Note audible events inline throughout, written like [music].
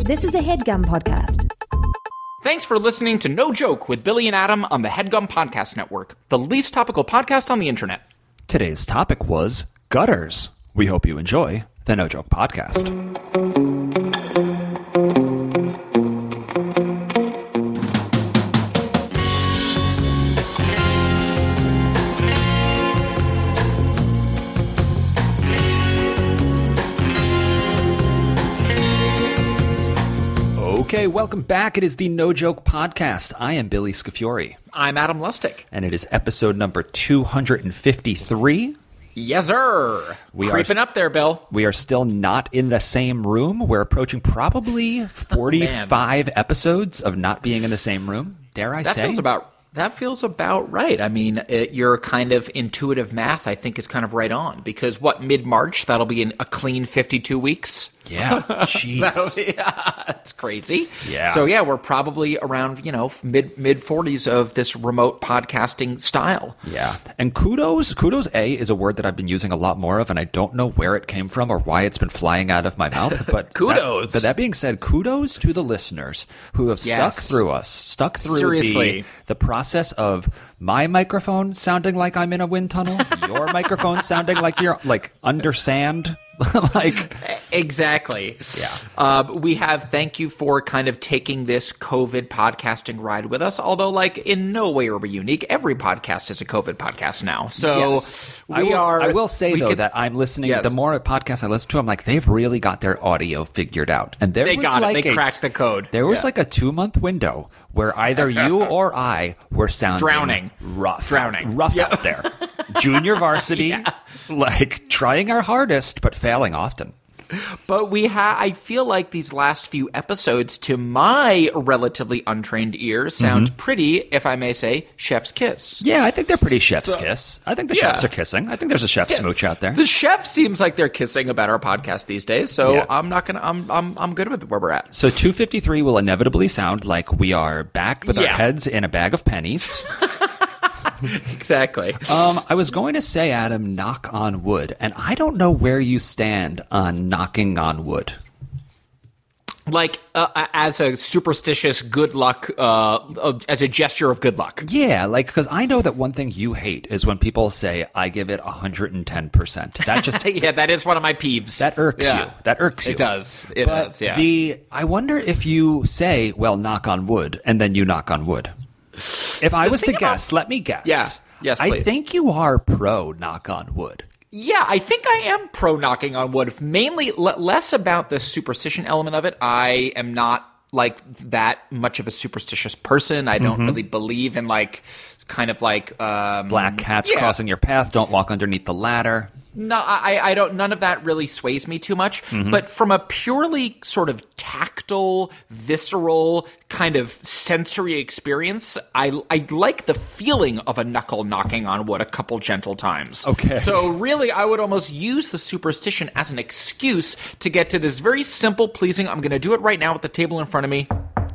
This is a headgum podcast. Thanks for listening to No Joke with Billy and Adam on the Headgum Podcast Network, the least topical podcast on the internet. Today's topic was gutters. We hope you enjoy the No Joke Podcast. Welcome back. It is the No Joke Podcast. I am Billy Scafuri, I'm Adam Lustick. and it is episode number 253. Yes, sir. We are- Creeping up there, Bill. We are still not in the same room. We're approaching probably 45 episodes of not being in the same room. Dare I That say? feels about that feels about right. I mean, it, your kind of intuitive math, I think, is kind of right on. Because what mid March, that'll be in a clean fifty-two weeks. Yeah. [laughs] Jeez. yeah, that's crazy. Yeah. So yeah, we're probably around you know mid mid forties of this remote podcasting style. Yeah. And kudos, kudos A is a word that I've been using a lot more of, and I don't know where it came from or why it's been flying out of my mouth. [laughs] But Kudos. That, but that being said, kudos to the listeners who have stuck through us, stuck through Seriously. the the process of my microphone sounding like I'm in a wind tunnel, your microphone sounding like you're like under sand. [laughs] like Exactly. Yeah. Uh, we have thank you for kind of taking this COVID podcasting ride with us. Although, like, in no way are we unique. Every podcast is a COVID podcast now. So Yes. we I will, are. I will say though could- that I'm listening. Yes. The more podcasts I listen to, I'm like they've really got their audio figured out. And there They was got it. They a- cracked the code. There was Yeah. like a two month window where either you [laughs] or I were sounding Drowning. rough, Drowning. rough Yeah. out there. Junior [laughs] varsity, like trying our hardest but failing often. But we have. I feel like these last few episodes, to my relatively untrained ears, sound Mm-hmm. pretty, if I may say, chef's kiss. Yeah, I think they're pretty chef's kiss. I think the Yeah. chefs are kissing. I think there's a chef smooch out there. The chef seems like they're kissing about our podcast these days, so Yeah. I'm not gonna. I'm I'm I'm good with where we're at. So 253 will inevitably sound like we are back with our heads in a bag of pennies. [laughs] [laughs] Exactly. Um, I was going to say, Adam, knock on wood, and I don't know where you stand on knocking on wood. like uh, as a superstitious good luck, uh, uh, as a gesture of good luck. Yeah, like because I know that one thing you hate is when people say, "I give it 110 percent." That just [laughs] yeah, that is one of my peeves. that irks Yeah. you. That irks you. It does. It but does. Yeah. The I wonder if you say, "Well, knock on wood," and then you knock on wood. If I was to about- guess, let me guess. Yeah. Yes, I think you are pro knock on wood. Yeah, I think I am pro knocking on wood. Mainly less about the superstition element of it. I am not like that much of a superstitious person. I Mm-hmm. don't really believe in like kind of like um, Black cats yeah. crossing your path. Don't walk underneath the ladder. No, I, I don't. None of that really sways me too much. Mm-hmm. But from a purely sort of tactile, visceral kind of sensory experience, I I like the feeling of a knuckle knocking on wood a couple gentle times. Okay. So really, I would almost use the superstition as an excuse to get to this very simple, pleasing. I'm going to do it right now with the table in front of me.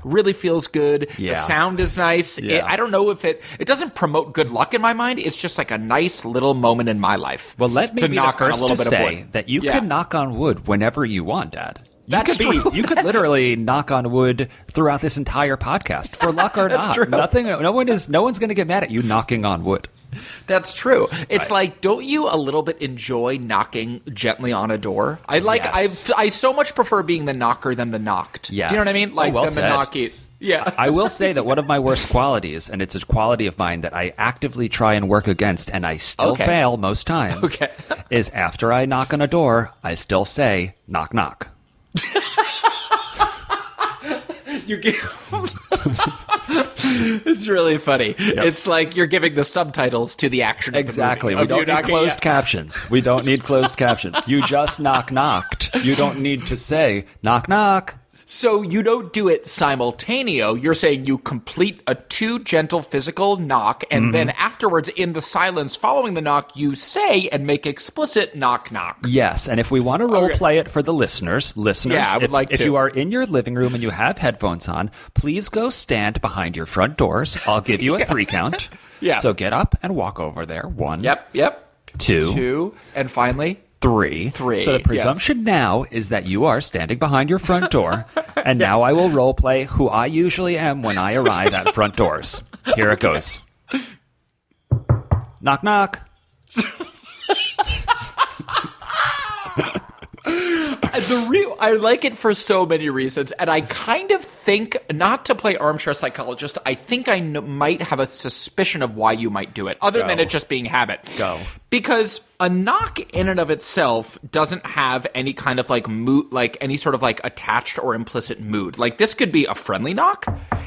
Really feels good. The sound is nice. It- I don't know if it. It doesn't promote good luck in my mind. It's just like a nice little moment in my life. Well, let me to be knock the first to say that you Yeah. can knock on wood whenever you want, Dad. You That's could be, true. You could literally knock on wood throughout this entire podcast, for luck or [laughs] That's not. true. Nothing. No one is. No one's going to get mad at you knocking on wood. That's true. It's like, don't you a little bit enjoy knocking gently on a door? I like. Yes. I I so much prefer being the knocker than the knocked. Yeah. Do you know what I mean? Oh, Like well the knocky. Yeah. I will say that one of my worst qualities, and it's a quality of mine that I actively try and work against, and I still Okay. fail most times, Okay. is after I knock on a door, I still say knock knock. [laughs] you give. [laughs] it's really funny. It's like you're giving the subtitles to the action. Of Exactly. The We don't need closed yeah. captions. We don't need closed captions. You just knock knocked. You don't need to say knock knock. So you don't do it simultaneo. You're saying you complete a two gentle physical knock, and then Mm-hmm. afterwards, in the silence following the knock, you say and make explicit knock knock. Yes, and if we want to role Okay. play it for the listeners, listeners, Yeah, I would if, like if to. you are in your living room and you have headphones on, please go stand behind your front doors. I'll give you a [laughs] three count. Yeah. So get up and walk over there. One, Yep, yep. two, Two, and finally three. Three, So the yes. presumption now is that you are standing behind your front door, [laughs] and now I will role play who I usually am when I arrive at front doors. Here it goes. Knock knock. [laughs] the real I like it for so many reasons, and I kind of think not to play armchair psychologist. I think I might have a suspicion of why you might do it, other than Go. it just being habit. Go. because a knock in and of itself doesn't have any kind of like mood, like any sort of like attached or implicit mood. Like this could be a friendly knock.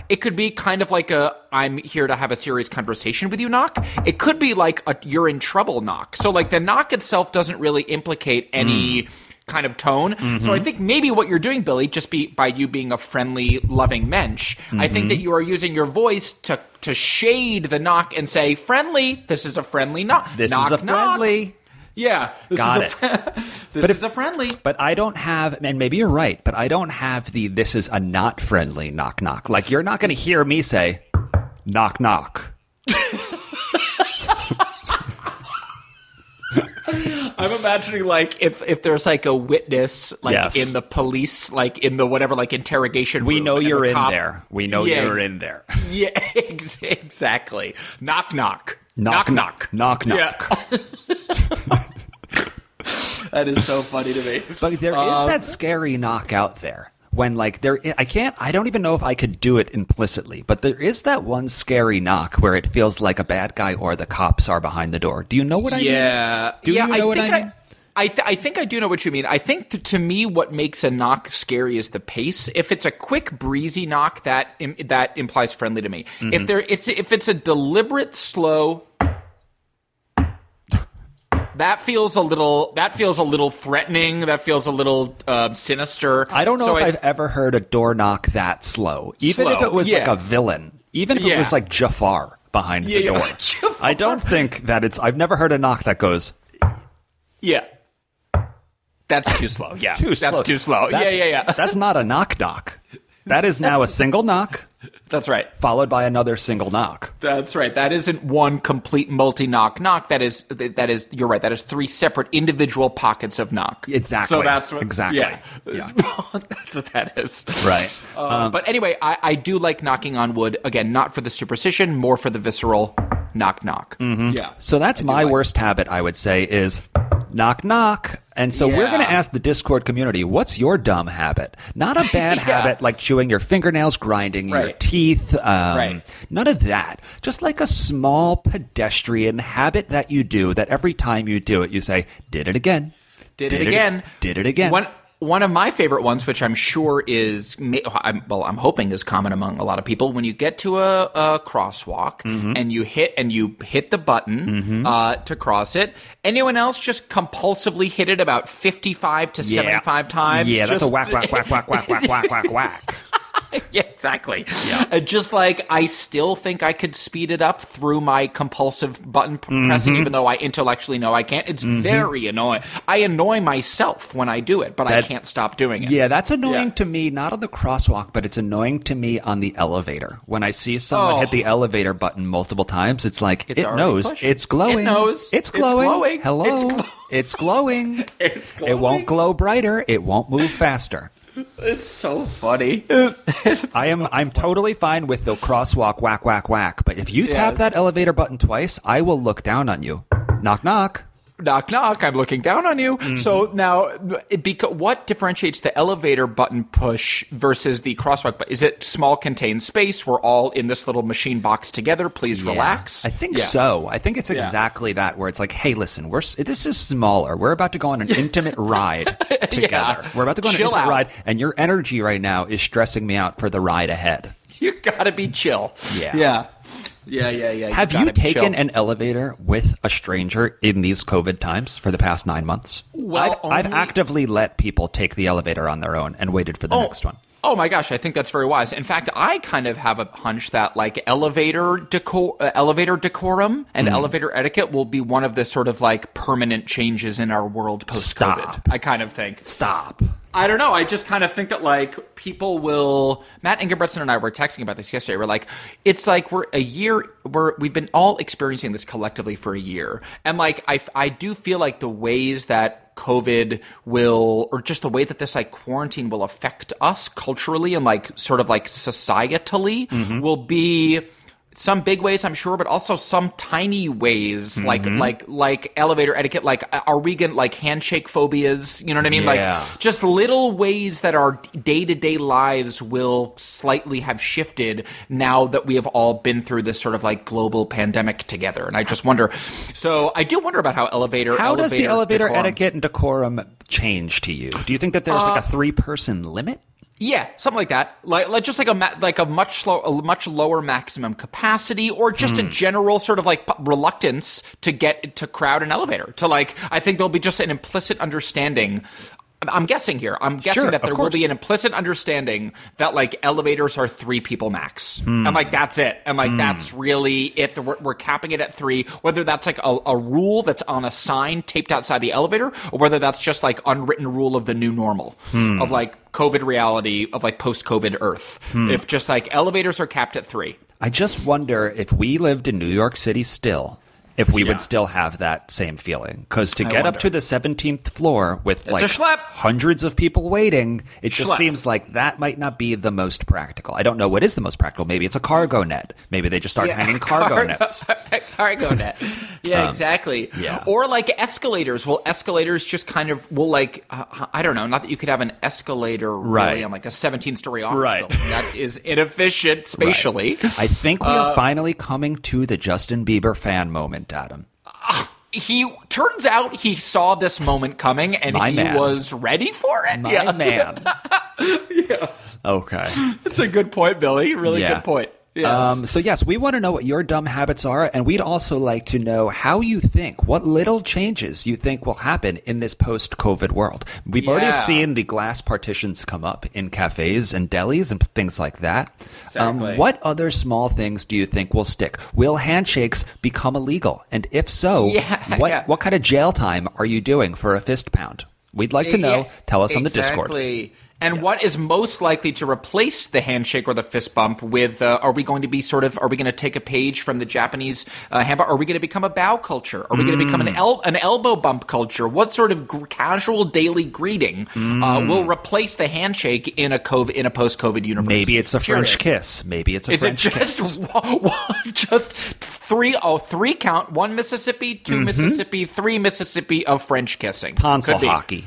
It could be kind of like a I'm here to have a serious conversation with you knock. It could be like a you're in trouble knock. So like the knock itself doesn't really implicate any hmm. Kind of tone. So I mm-hmm. think maybe what you're doing, Billy, just be by you being a friendly, loving mensch. I think mm-hmm. that you are using your voice to to shade the knock and say, "Friendly, this is a friendly knock. This knock, is a knock." friendly. Yeah, this Got is a fr- [laughs] this But is a friendly. But I don't have, and maybe you're right, but I don't have the this is a not friendly knock knock. Like, you're not going to hear me say, knock knock. [laughs] [laughs] I'm imagining like if if there's like a witness like Yes. in the police like in the whatever like interrogation We room, know you're in cop- there. We know Yeah. you're in there. [laughs] Yeah, ex- exactly. Knock knock. Knock, knock. knock, knock. Yeah. [laughs] that is so funny to me. But there is Um, that scary knock out there when like there I can't I don't even know if I could do it implicitly, but there is that one scary knock where it feels like a bad guy or the cops are behind the door. Do you know what I mean? Yeah. Do yeah, you know I what think I mean? I, th- I think I do know what you mean. I think to, to me, what makes a knock scary is the pace. If it's a quick, breezy knock, that Im- that implies friendly to me. Mm-hmm. If there, it's if it's a deliberate, slow, that feels a little that feels a little threatening. That feels a little uh, sinister. I don't know So if I- I've ever heard a door knock that slow. Even if it was like a villain. Even if it was like Jafar behind the Yeah, yeah, door. [laughs] I don't think that it's I've never heard a knock that goes yeah. That's too slow. Yeah, [laughs] too slow. That's too slow. That's- yeah, yeah, yeah. [laughs] That's not a knock knock. That is now a single knock That's right. followed by another single knock. That's right. That isn't one complete multi knock knock. That is that is you're right. That is three separate individual pockets of knock. Exactly. So that's what Exactly. Yeah, Yeah. [laughs] that's what that is. Right. Uh, but anyway, I, I do like knocking on wood again, not for the superstition, more for the visceral knock knock. Mm-hmm. Yeah. So that's my like- worst habit, I would say, is knock knock. And so we're going to ask the Discord community, what's your dumb habit? Not a [laughs] bad Yeah. habit like chewing your fingernails, grinding your teeth. Um, Right. None of that. Just like a small pedestrian habit that you do that every time you do it, you say, did it again. Did, it again. Did it again. One one of my favorite ones, which I'm sure is, well, I'm hoping is common among a lot of people. When you get to a, a crosswalk Mm-hmm. and you hit and you hit the button uh, to cross it, anyone else just compulsively hit it about 55 to 75 times? Yeah, that's just, a whack, whack, whack, whack, whack, whack, whack, whack, whack. [laughs] [laughs] yeah, exactly. Uh, just like I still think I could speed it up through my compulsive button pressing, Mm-hmm. even though I intellectually know I can't. It's very annoying. I annoy myself when I do it, but I can't stop doing it. Yeah, that's annoying Yeah. to me, not on the crosswalk, but it's annoying to me on the elevator. When I see someone Oh. hit the elevator button multiple times, it's like, It's it knows. pushed. It's glowing. It knows. It's It's glowing. glowing. Hello. It's gl- It's glowing. [laughs] It's It won't glow brighter. It won't move faster. [laughs] It's so funny. [laughs] I am I'm totally fine with the crosswalk whack whack whack, but if you tap that elevator button twice, I will look down on you. Knock knock. Knock knock i'm looking down on you Mm-hmm. so now it beca- what differentiates the elevator button push versus the crosswalk button is it small contained space we're all in this little machine box together please relax I think Yeah. so. I think it's Yeah. exactly that, where it's like, hey, listen, we're this is smaller. We're about to go on an [laughs] intimate ride [laughs] together. We're about to go on Chill an intimate out. ride, and your energy right now is stressing me out for the ride ahead. you gotta be chill Yeah. yeah yeah yeah yeah Have you taken chill. an elevator with a stranger in these COVID times for the past nine months? Well, I've, I've actively let people take the elevator on their own and waited for the next one. Oh my gosh, I think that's very wise. In fact, I kind of have a hunch that like elevator decor, uh, elevator decorum and Mm-hmm. elevator etiquette will be one of the sort of like permanent changes in our world post COVID. I kind of think. Stop. I don't know. I just kind of think that like people will. Matt Ingebretson and I were texting about this yesterday. We're like, it's like we're a year. We're we've been all experiencing this collectively for a year, and like I I do feel like the ways that COVID will, or just the way that this like quarantine will affect us culturally and like sort of like societally Mm-hmm. will be some big ways, I'm sure, but also some tiny ways, like Mm-hmm. like like elevator etiquette. Like, are we gonna like handshake phobias? You know what I mean? Yeah. Like, just little ways that our day to day lives will slightly have shifted now that we have all been through this sort of like global pandemic together. And I just wonder. So I do wonder about how elevator. How does the elevator decorum- etiquette and decorum change to you? Do you think that there's like a Uh, three person limit? Yeah, something like that. Like, like just like a ma- like a much slow, a much lower maximum capacity, or just a hmm. general sort of like p- reluctance to get to crowd an elevator. To like, I think there'll be just an implicit understanding. I'm- guessing here. I'm guessing Sure, that there will be an implicit understanding that like elevators are three people max, hmm. and like that's it, and like hmm. that's really it. We're, we're capping it at three. Whether that's like a, a rule that's on a sign taped outside the elevator, or whether that's just like unwritten rule of the new normal hmm. of like COVID reality of like post COVID Earth. If just like elevators are capped at three. I just wonder if we lived in New York City still, if we Yeah. would still have that same feeling. Because to I get up to the 17th floor with like hundreds of people waiting, it just seems like that might not be the most practical. I don't know what is the most practical. Maybe it's a cargo net. Maybe they just start [laughs] hanging cargo nets. [laughs] cargo net. Yeah, exactly. Um, yeah. Or like escalators. Well, escalators just kind of will like uh, I don't know. Not that you could have an escalator Right. really on like a 17 story office Right. building. That is inefficient spatially. I think we Uh, are finally coming to the Justin Bieber fan moment, Adam. He turns out he saw this moment coming and My he man. was ready for it. My yeah. man. [laughs] yeah. Okay. That's a good point, Billy. Really Yeah. good point. Yes. Um, so yes, we want to know what your dumb habits are, and we'd also like to know how you think, what little changes you think will happen in this post-COVID world. We've already seen the glass partitions come up in cafes and delis and things like that. Exactly. Um, what other small things do you think will stick? Will handshakes become illegal? And if so, [laughs] Yeah, what yeah. what kind of jail time are you doing for a fist pound? We'd like to know. Yeah, Tell us on the Discord. And what is most likely to replace the handshake or the fist bump with? Uh, are we going to be sort of? Are we going to take a page from the Japanese uh, handball? Are we going to become a bow culture? Are we going to become Mm. an el- an elbow bump culture? What sort of gr- casual daily greeting uh, will replace the handshake in a COVID in a post COVID universe? Mm. Maybe it's a. French kiss. Maybe it's a Is French it just kiss. [laughs] just three? Oh, three count. One Mississippi, 2 Mississippi, three Mississippi of French kissing. Mm-hmm. Tonsil hockey.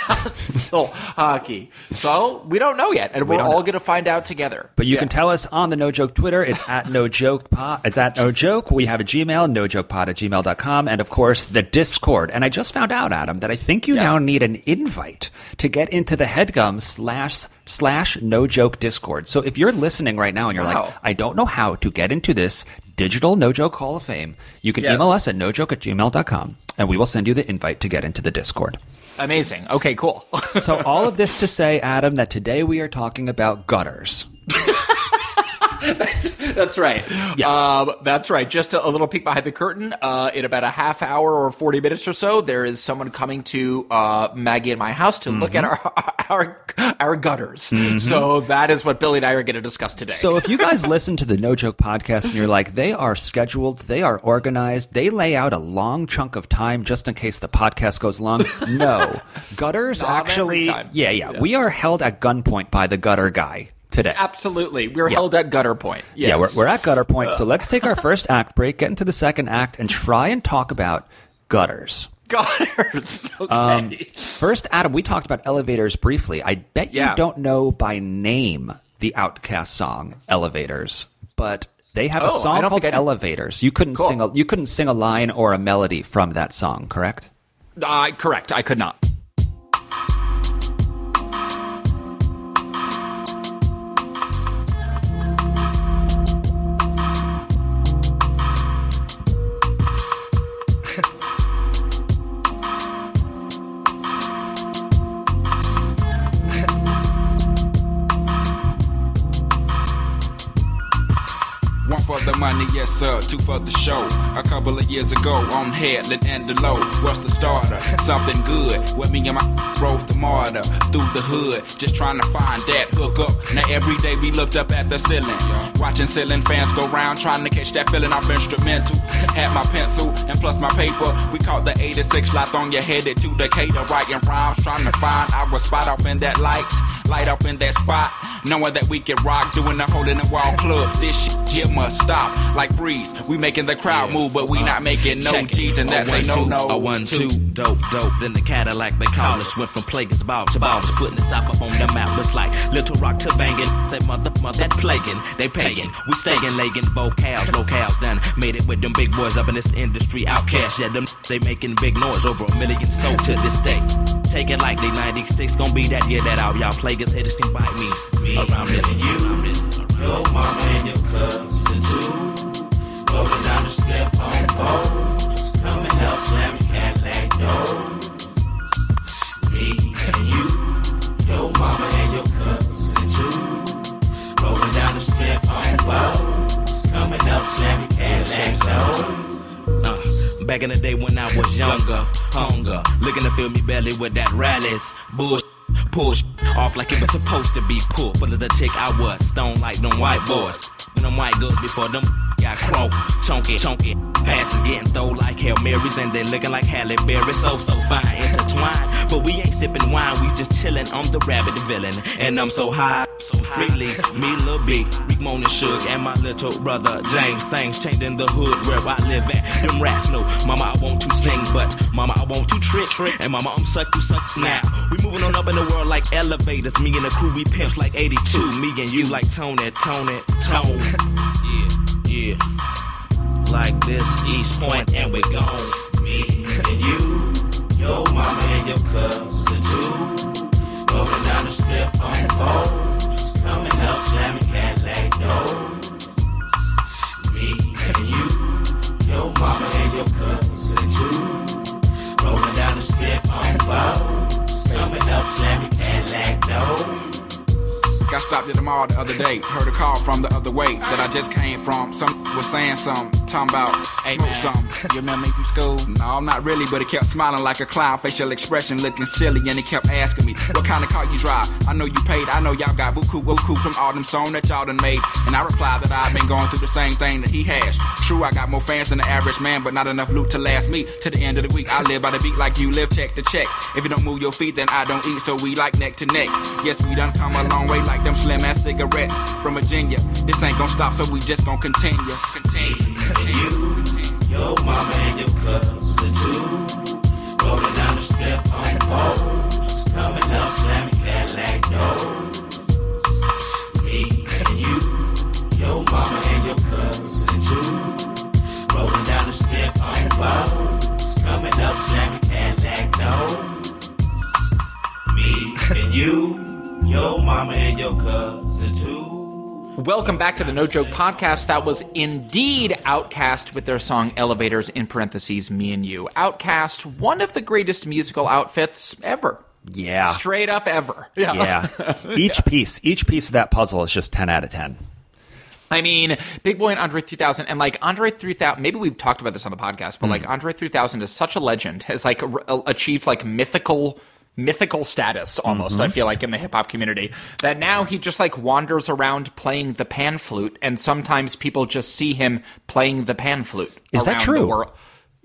[laughs] Tonsil hockey. So we don't know yet, and we're all going to find out together. But you Yeah. can tell us on the No Joke Twitter. It's at No Joke Pod. It's at No Joke. We have a Gmail, NoJokePod at gmail.com. And of course, the Discord. And I just found out, Adam, that I think you Yes. now need an invite to get into the headgum slash slash No Joke Discord. So if you're listening right now and you're Wow. like, I don't know how to get into this digital No Joke Hall of Fame, you can Yes. email us at nojoke at gmail.com and we will send you the invite to get into the Discord. Amazing. Okay, cool. So all of this to say, Adam, that today we are talking about gutters. [laughs] that's right. Yes. Um, that's right. Just a, a little peek behind the curtain. Uh, in about a half hour or 40 minutes or so, there is someone coming to uh, Maggie and my house to look at our [laughs] our, our gutters. So that is what Billy and I are going to discuss today. So if you guys listen to the No Joke podcast and you're like, they are scheduled, they are organized, they lay out a long chunk of time just in case the podcast goes long. No. [laughs] Gutters Not actually, time. yeah, yeah, We are held at gunpoint by the gutter guy today. Absolutely. We're held at gutter point. Yes. Yeah, we're, we're at gutter point. So let's take our first [laughs] act break, get into the second act, and try and talk about gutters. gutters. [laughs] Okay. Um, First, Adam, we talked about elevators briefly. I bet Yeah. you don't know by name the Outkast song "Elevators," but they have a Oh, I song called think I do. "Elevators." You couldn't Cool. sing a you couldn't sing a line or a melody from that song, correct? uh, correct. I could not. Yes sir, two for the show. A couple of years ago, on Headland and Delowe, what's the starter? Something good. With me and my [laughs] drove the MARTA through the hood, just trying to find that hook up. Now every day we looked up at the ceiling, watching ceiling fans go round, trying to catch that feeling off instrumental. Had my pencil and plus my paper. We caught the 86 lot on your headed to Decatur, writing rhymes, trying to find our spot off in that light, light off in that spot. Knowing that we can rock, doing the hole in the wall club. This shit here must stop, like freeze. We making the crowd move, but we not uh, making no G's, and that's a no no. A one, two, dope, dope. Then the Cadillac they call us. Went from Plagueis ball to balls, putting the South up on the map. It's like Little Rock to banging. Say mother, mother, that plaguing. They paying. We staying, legging vocals, locales done. Made it with them big boys up in this industry. Outkast, yeah, them they making big noise over a million sold to this day. Take it like they 96, gonna be that year that out. Y'all Plagueis haters can bite me. Around this, you, your mama and your cousin too. Rolling down the strip on foes. Coming up, slamming Cadillac doors. Me and you, your mama and your cousin too. Rolling down the strip on foes. Coming up, slamming Cadillac doors. Uh, back in the day when I was younger, hunger, looking to fill me belly with that rallies, bullshit. Push off like it was supposed to be pulled. Full of the tick I was, stone like them white boys. Them white girls before them got croak, chunky, chunky. Passes getting thrown like Hail Marys and they looking like Halle Berry. So, so fine, intertwined. But we ain't sipping wine, we just chillin'. I'm the rabbit villain. And I'm so high, so freely. Me, Lil B, Moan and Suge, and my little brother James. Things changed in the hood where I live at. Them rats know, Mama, I want to sing, but Mama, I want to trick. And Mama, I'm suck, you suck now. We moving on up in the world like elevators. Me and the crew, we pimps like 82. Me and you like Tony, Tony, Tone. [laughs] Yeah, yeah. Like this, East Point, and we're gone. Me and you, your mama and your cousin too. Rolling down the strip on foes. Coming up, slamming Cadillac doors. Me and you, your mama and your cousin too. Rolling down the strip on foes. Coming up, slamming Cadillac doors. Got stopped at the mall the other day. Heard a call from the other way that I just came from. Some was saying something, talking about hey, smoke something. [laughs] You remember me from school? No, not really, but he kept smiling like a clown, facial expression looking silly, and he kept asking me, What kind of car you drive? I know you paid, I know y'all got buku buku from all them songs that y'all done made. And I replied that I've been going through the same thing that he has. True, I got more fans than the average man, but not enough loot to last me to the end of the week. I live by the beat like you live, check to check. If you don't move your feet, then I don't eat, so we like neck to neck. Yes, we done come a long way like them slim ass cigarettes from Virginia. This ain't gonna stop, so we just gonna continue. Continue. continue. Your mama and your cousin too. Rolling down the strip on foes. Coming up, slamming Cadillac doors. Me and you, your mama and your cousin too. Rolling down the strip on foes. Coming up, slamming Cadillac doors. Me and you, your mama and your cousin too. Welcome back to the No Joke Podcast. That was indeed Outkast with their song Elevators in parentheses, Me and You. Outkast, one of the greatest musical outfits ever. Yeah. Straight up ever. Yeah. [laughs] Each piece, each piece of that puzzle is just 10 out of 10. I mean, Big Boi and Andre 3000, and like Andre 3000, maybe we've talked about this on the podcast, but hmm. like Andre 3000 is such a legend, has like r- achieved like mythical mythical status almost i mm-hmm. feel like in the hip hop community that now he just like wanders around playing the pan flute and sometimes people just see him playing the pan flute Is that true?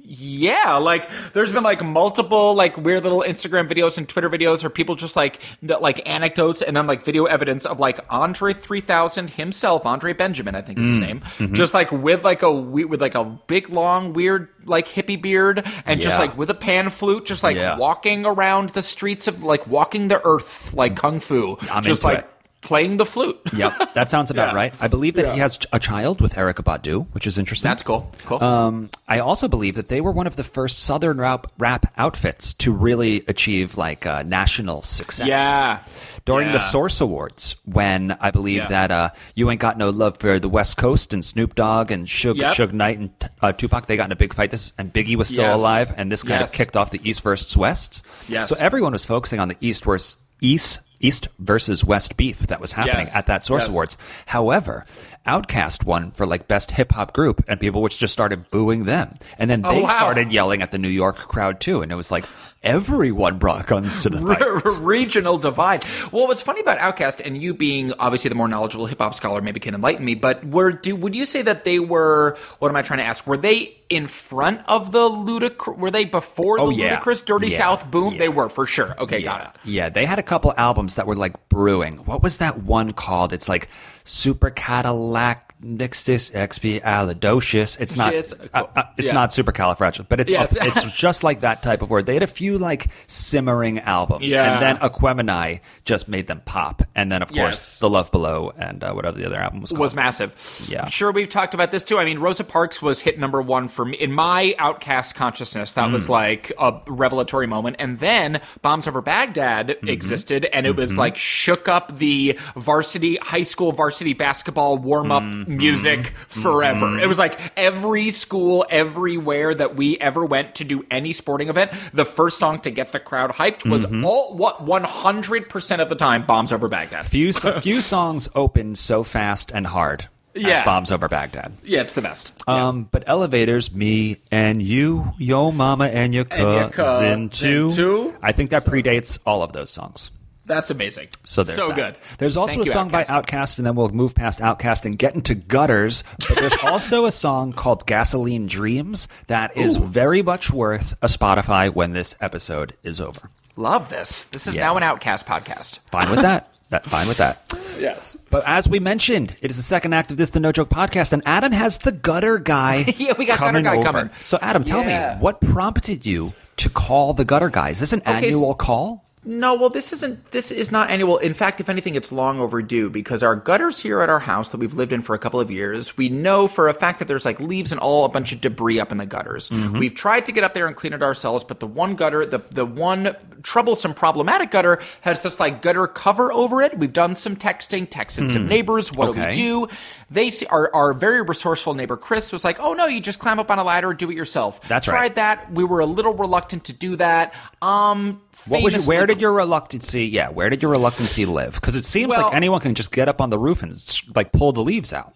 Yeah, like there's been like multiple like weird little Instagram videos and Twitter videos or people just like like anecdotes and then like video evidence of like Andre 3000 himself, Andre Benjamin, I think is Mm. his name, Mm-hmm. just like with like a with like a big long weird like hippie beard and just like with a pan flute, just like Yeah. walking around the streets of like walking the earth like kung fu, I'm just like it. Playing the flute. [laughs] Yep, that sounds about Yeah. right. I believe that he has a child with Erykah Badu, which is interesting. That's cool. Cool. Um, I also believe that they were one of the first Southern rap, rap outfits to really achieve like uh, national success. Yeah. During the Source Awards, when I believe Yeah. that uh, you ain't got no love for the West Coast and Snoop Dogg and Suge, Yep. Suge Knight and uh, Tupac, they got in a big fight. This and Biggie was still Yes. alive, and this kind Yes. of kicked off the East versus West. Yes. So everyone was focusing on the East versus East East versus West beef that was happening Yes. at that Source Yes. Awards. However, Outkast won for like best hip hop group, and people which just started booing them, and then oh, they Oh, wow. started yelling at the New York crowd too, and it was like everyone brought guns to the fight. regional divide. Well, what's funny about Outkast and you being obviously the more knowledgeable hip hop scholar, maybe can enlighten me. But were do would you say that they were? What am I trying to ask? Were they in front of the Ludacris? Were they before Oh, the yeah. Ludacris Dirty Yeah. South boom? Yeah. They were for sure. Okay, got it. Yeah, they had a couple albums that were like brewing. What was that one called? It's like Super Cadillac Nixis Expialidocious. It's not. Yes. uh, uh, it's Yeah. not supercalifragilistic, but it's Yes. it's [laughs] just like that type of word. They had a few like simmering albums, Yeah. and then Aquemini just made them pop. And then of course Yes. The Love Below and uh, whatever the other album was called. was massive. Yeah. Sure we've talked about this too. I mean, Rosa Parks was hit number one for me in my Outkast consciousness. That Mm. was like a revelatory moment. And then Bombs Over Baghdad Mm-hmm. existed, and it was like shook up the varsity, high school varsity basketball warm up Mm-hmm. music forever. It was like every school, everywhere that we ever went to do any sporting event, the first song to get the crowd hyped was Mm-hmm. all what 100% of the time Bombs Over Baghdad. Few [laughs] few songs open so fast and hard Yeah. Bombs Over Baghdad. Yeah, it's the best. Um, but elevators, me and you, yo mama and your your cousin too. too. I think that predates all of those songs. That's amazing. So there's so that. good. There's also Thank a you, song by Outkast. Outkast, and then we'll move past Outkast and get into gutters. But there's [laughs] also a song called Gasoline Dreams that is very much worth a Spotify when this episode is over. Love this. This is Yeah. now an Outkast podcast. Fine with that. That fine with that. [laughs] Yes. But as we mentioned, it is the second act of this the No Joke podcast, and Adam has the gutter guy. [laughs] Yeah, we got gutter guy over. coming. So Adam, tell Yeah. me what prompted you to call the gutter guy? Is this an Okay, annual s- call? No, well, this isn't. This is not annual. In fact, if anything, it's long overdue because our gutters here at our house that we've lived in for a couple of years, we know for a fact that there's like leaves and all a bunch of debris up in the gutters. Mm-hmm. We've tried to get up there and clean it ourselves, but the one gutter, the the one troublesome, problematic gutter, has this like gutter cover over it. We've done some texting, texted some neighbors. What do Hmm. We do? They see our our very resourceful neighbor Chris was like, "Oh no, you just climb up on a ladder, do it yourself." That's Tried right. Tried that. We were a little reluctant to do that. Um, What was your, where did your reluctancy? Yeah, where did your reluctancy live? Because it seems Well- like anyone can just get up on the roof and like pull the leaves out.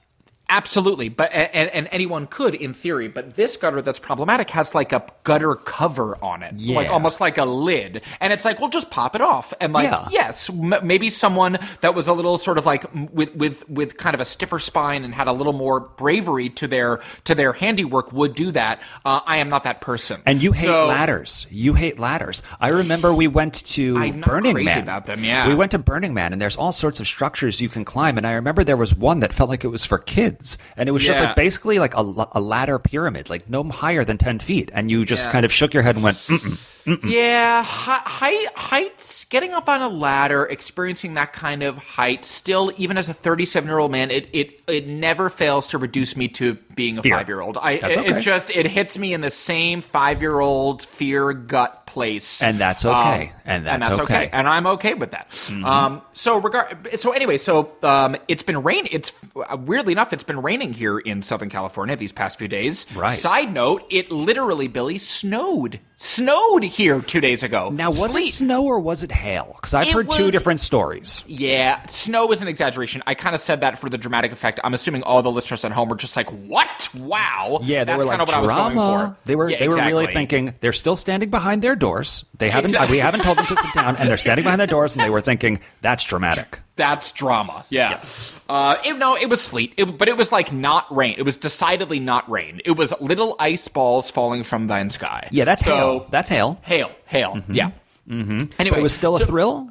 Absolutely, but and, and anyone could in theory, but this gutter that's problematic has like a gutter cover on it, like almost like a lid, and it's like, well, just pop it off, and like, Yeah. yes, m- maybe someone that was a little sort of like with with with kind of a stiffer spine and had a little more bravery to their to their handiwork would do that. Uh, I am not that person, And you hate So- ladders. You hate ladders. I remember we went to I'm not Burning crazy Man. about them, yeah. we went to Burning Man, and there's all sorts of structures you can climb. And I remember there was one that felt like it was for kids, and it was just Yeah. like basically like a, a ladder pyramid, like no higher than ten feet. And you just Yeah. kind of shook your head and went, Mm-mm. Yeah, height, heights, getting up on a ladder, experiencing that kind of height, still, even as a 37 year old man, it, it, it never fails to reduce me to being a five year old. I, it, okay. it just, it hits me in the same five year old fear gut place. And that's okay. And that's okay. Mm-hmm. And I'm okay with that. Um, so regard, so anyway, so, um, it's been rain. It's weirdly enough, it's been raining here in Southern California these past few days. Right. Side note, it literally, Billy, snowed. Snowed here two days ago. now was Sleet. it snow or was it hail? Because I've It heard two different stories. Yeah, snow is an exaggeration. I kind of said that for the dramatic effect. I'm assuming all the listeners at home were just like, "What? Wow!" Yeah, that's kind like of what I was going for. They were Yeah, they were really thinking they're still standing behind their doors. They haven't Exactly. we haven't told them to sit down, and they're standing behind their doors, and they were thinking that's dramatic. That's drama. Yeah. Uh, it, no, it was sleet, it, but it was like not rain. It was decidedly not rain. It was little ice balls falling from the sky. Yeah, that's so, hail. That's hail. Hail, hail. Yeah. Mm-hmm. Anyway, But it was still a so- thrill.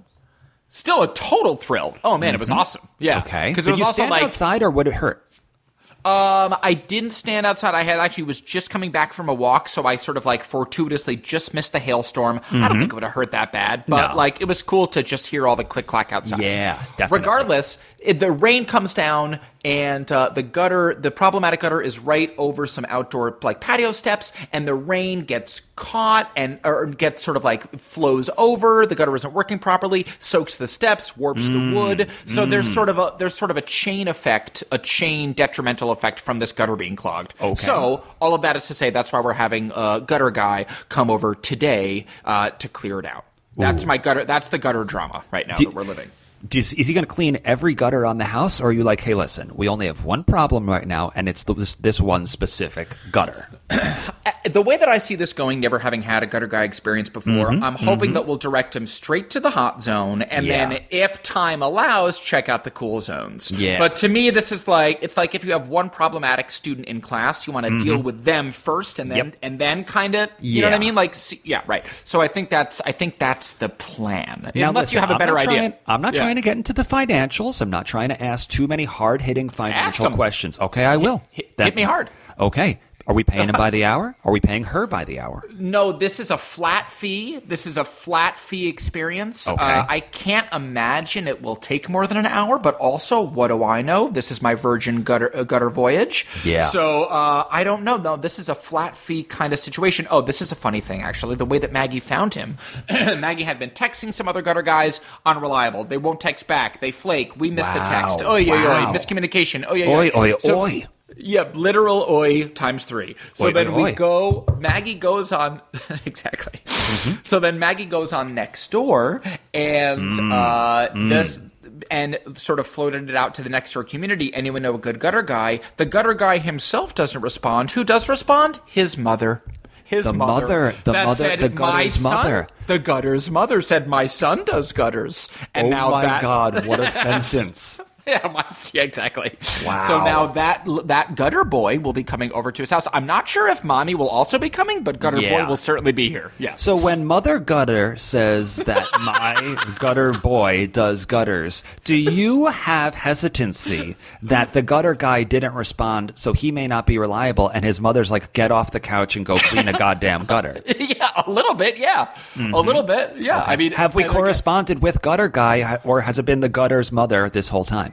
Still a total thrill. Oh man, it was awesome. Yeah. Okay. Because Did it was you also stand like outside, or would it hurt? Um, I didn't stand outside. I had actually was just coming back from a walk, so I sort of like fortuitously just missed the hailstorm. I don't think it would have hurt that bad, but Mm-hmm. No. like it was cool to just hear all the click clack outside. Yeah, definitely. Regardless, it, the rain comes down and uh, the gutter, the problematic gutter, is right over some outdoor like patio steps, and the rain gets caught and or gets sort of like flows over. The gutter isn't working properly, soaks the steps, warps Mm, the wood. So there's sort of a there's sort of a chain effect, a chain detrimental effect from this gutter being clogged. Okay. So all of that is to say that's why we're having a gutter guy come over today uh, to clear it out. That's my gutter. That's the gutter drama right now Do- that we're living. Does, is he going to clean every gutter on the house, or are you like, hey, listen, we only have one problem right now, and it's this, this one specific gutter? [clears throat] the way that I see this going, never having had a gutter guy experience before, mm-hmm. I'm hoping mm-hmm. that we'll direct him straight to the hot zone, and Yeah. then, if time allows, check out the cool zones. Yeah. But to me, this is like it's like if you have one problematic student in class, you want to deal mm-hmm. with them first, and then Yep. and then kind of, you know what I mean? Like, yeah, right. So I think that's I think that's the plan. Now, Unless listen, you have a I'm better not idea. trying- I'm not Yeah. trying to get into the financials. I'm not trying to ask too many hard hitting financial questions. Okay, I will. hit- hit me hard. Okay. Are we paying him by the hour? Are we paying her by the hour? No, this is a flat fee. This is a flat fee experience. Okay. Uh, I can't imagine it will take more than an hour, but also, what do I know? This is my virgin gutter, uh, gutter voyage. Yeah. So uh, I don't know. No, this is a flat fee kind of situation. Oh, this is a funny thing, actually. The way that Maggie found him, [clears throat] Maggie had been texting some other gutter guys, unreliable. They won't text back. They flake. We missed the text. Wow. Oi, oi, oi. Wow. Miscommunication. Oi, oi, Oi, oi. oi, So- oi. Yeah, literal oi times three. So then we oi. go. Maggie goes on [laughs] exactly. Mm-hmm. So then Maggie goes on next door, and Mm. uh, this and sort of floated it out to the next door community. Anyone know a good gutter guy? The gutter guy himself doesn't respond. Who does respond? His mother. His The mother, the that mother, said, the "My gutter's son-" mother. The gutter's mother said, "My son does gutters," and oh now my that, God, what a [laughs] sentence. [laughs] [laughs] yeah, exactly. Wow. So now that that gutter boy will be coming over to his house. I'm not sure if mommy will also be coming, but gutter Yeah. boy will certainly be here. Yes. So when Mother Gutter says that [laughs] my gutter boy does gutters, do you have hesitancy that the gutter guy didn't respond, so he may not be reliable, and his mother's like, get off the couch and go clean a goddamn gutter? yeah, a little bit. Yeah, a little bit. Yeah. I mean, Mm-hmm. Have we corresponded with gutter guy, or has it been the gutter's mother this whole time?